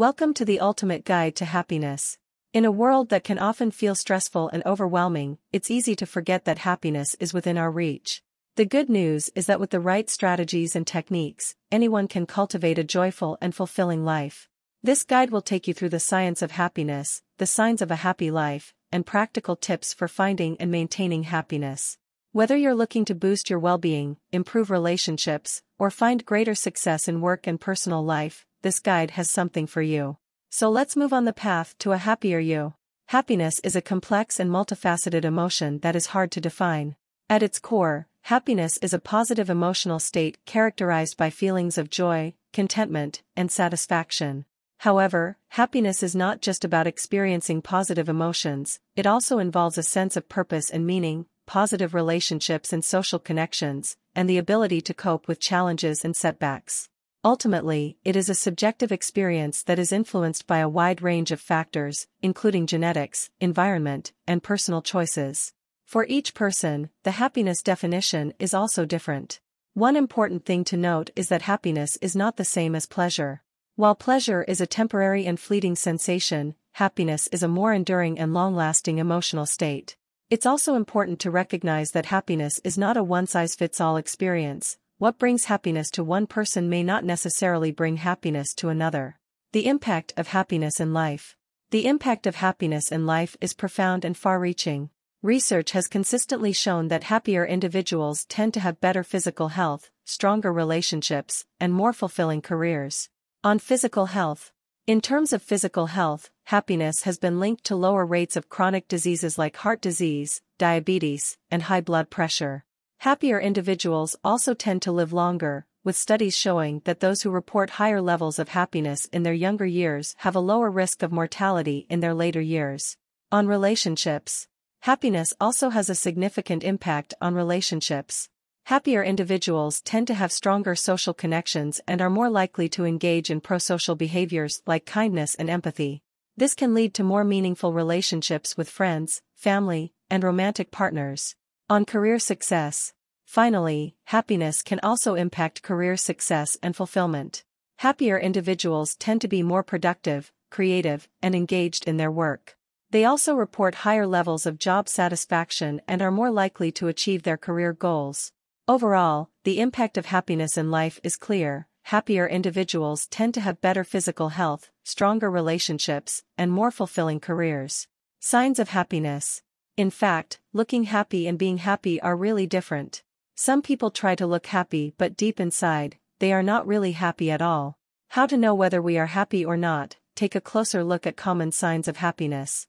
Welcome to the ultimate guide to happiness. In a world that can often feel stressful and overwhelming, it's easy to forget that happiness is within our reach. The good news is that with the right strategies and techniques, anyone can cultivate a joyful and fulfilling life. This guide will take you through the science of happiness, the signs of a happy life, and practical tips for finding and maintaining happiness. Whether you're looking to boost your well-being, improve relationships, or find greater success in work and personal life, this guide has something for you. So let's move on the path to a happier you. Happiness is a complex and multifaceted emotion that is hard to define. At its core, happiness is a positive emotional state characterized by feelings of joy, contentment, and satisfaction. However, happiness is not just about experiencing positive emotions, it also involves a sense of purpose and meaning, positive relationships and social connections, and the ability to cope with challenges and setbacks. Ultimately, it is a subjective experience that is influenced by a wide range of factors, including genetics, environment, and personal choices. For each person, the happiness definition is also different. One important thing to note is that happiness is not the same as pleasure. While pleasure is a temporary and fleeting sensation, happiness is a more enduring and long-lasting emotional state. It's also important to recognize that happiness is not a one-size-fits-all experience, what brings happiness to one person may not necessarily bring happiness to another. The impact of happiness in life. The impact of happiness in life is profound and far-reaching. Research has consistently shown that happier individuals tend to have better physical health, stronger relationships, and more fulfilling careers. On physical health. In terms of physical health, happiness has been linked to lower rates of chronic diseases like heart disease, diabetes, and high blood pressure. Happier individuals also tend to live longer, with studies showing that those who report higher levels of happiness in their younger years have a lower risk of mortality in their later years. On relationships. Happiness also has a significant impact on relationships. Happier individuals tend to have stronger social connections and are more likely to engage in prosocial behaviors like kindness and empathy. This can lead to more meaningful relationships with friends, family, and romantic partners. On career success. Finally, happiness can also impact career success and fulfillment. Happier individuals tend to be more productive, creative, and engaged in their work. They also report higher levels of job satisfaction and are more likely to achieve their career goals. Overall, the impact of happiness in life is clear. Happier individuals tend to have better physical health, stronger relationships, and more fulfilling careers. Signs of happiness. In fact, looking happy and being happy are really different. Some people try to look happy but deep inside, they are not really happy at all. How to know whether we are happy or not, take a closer look at common signs of happiness.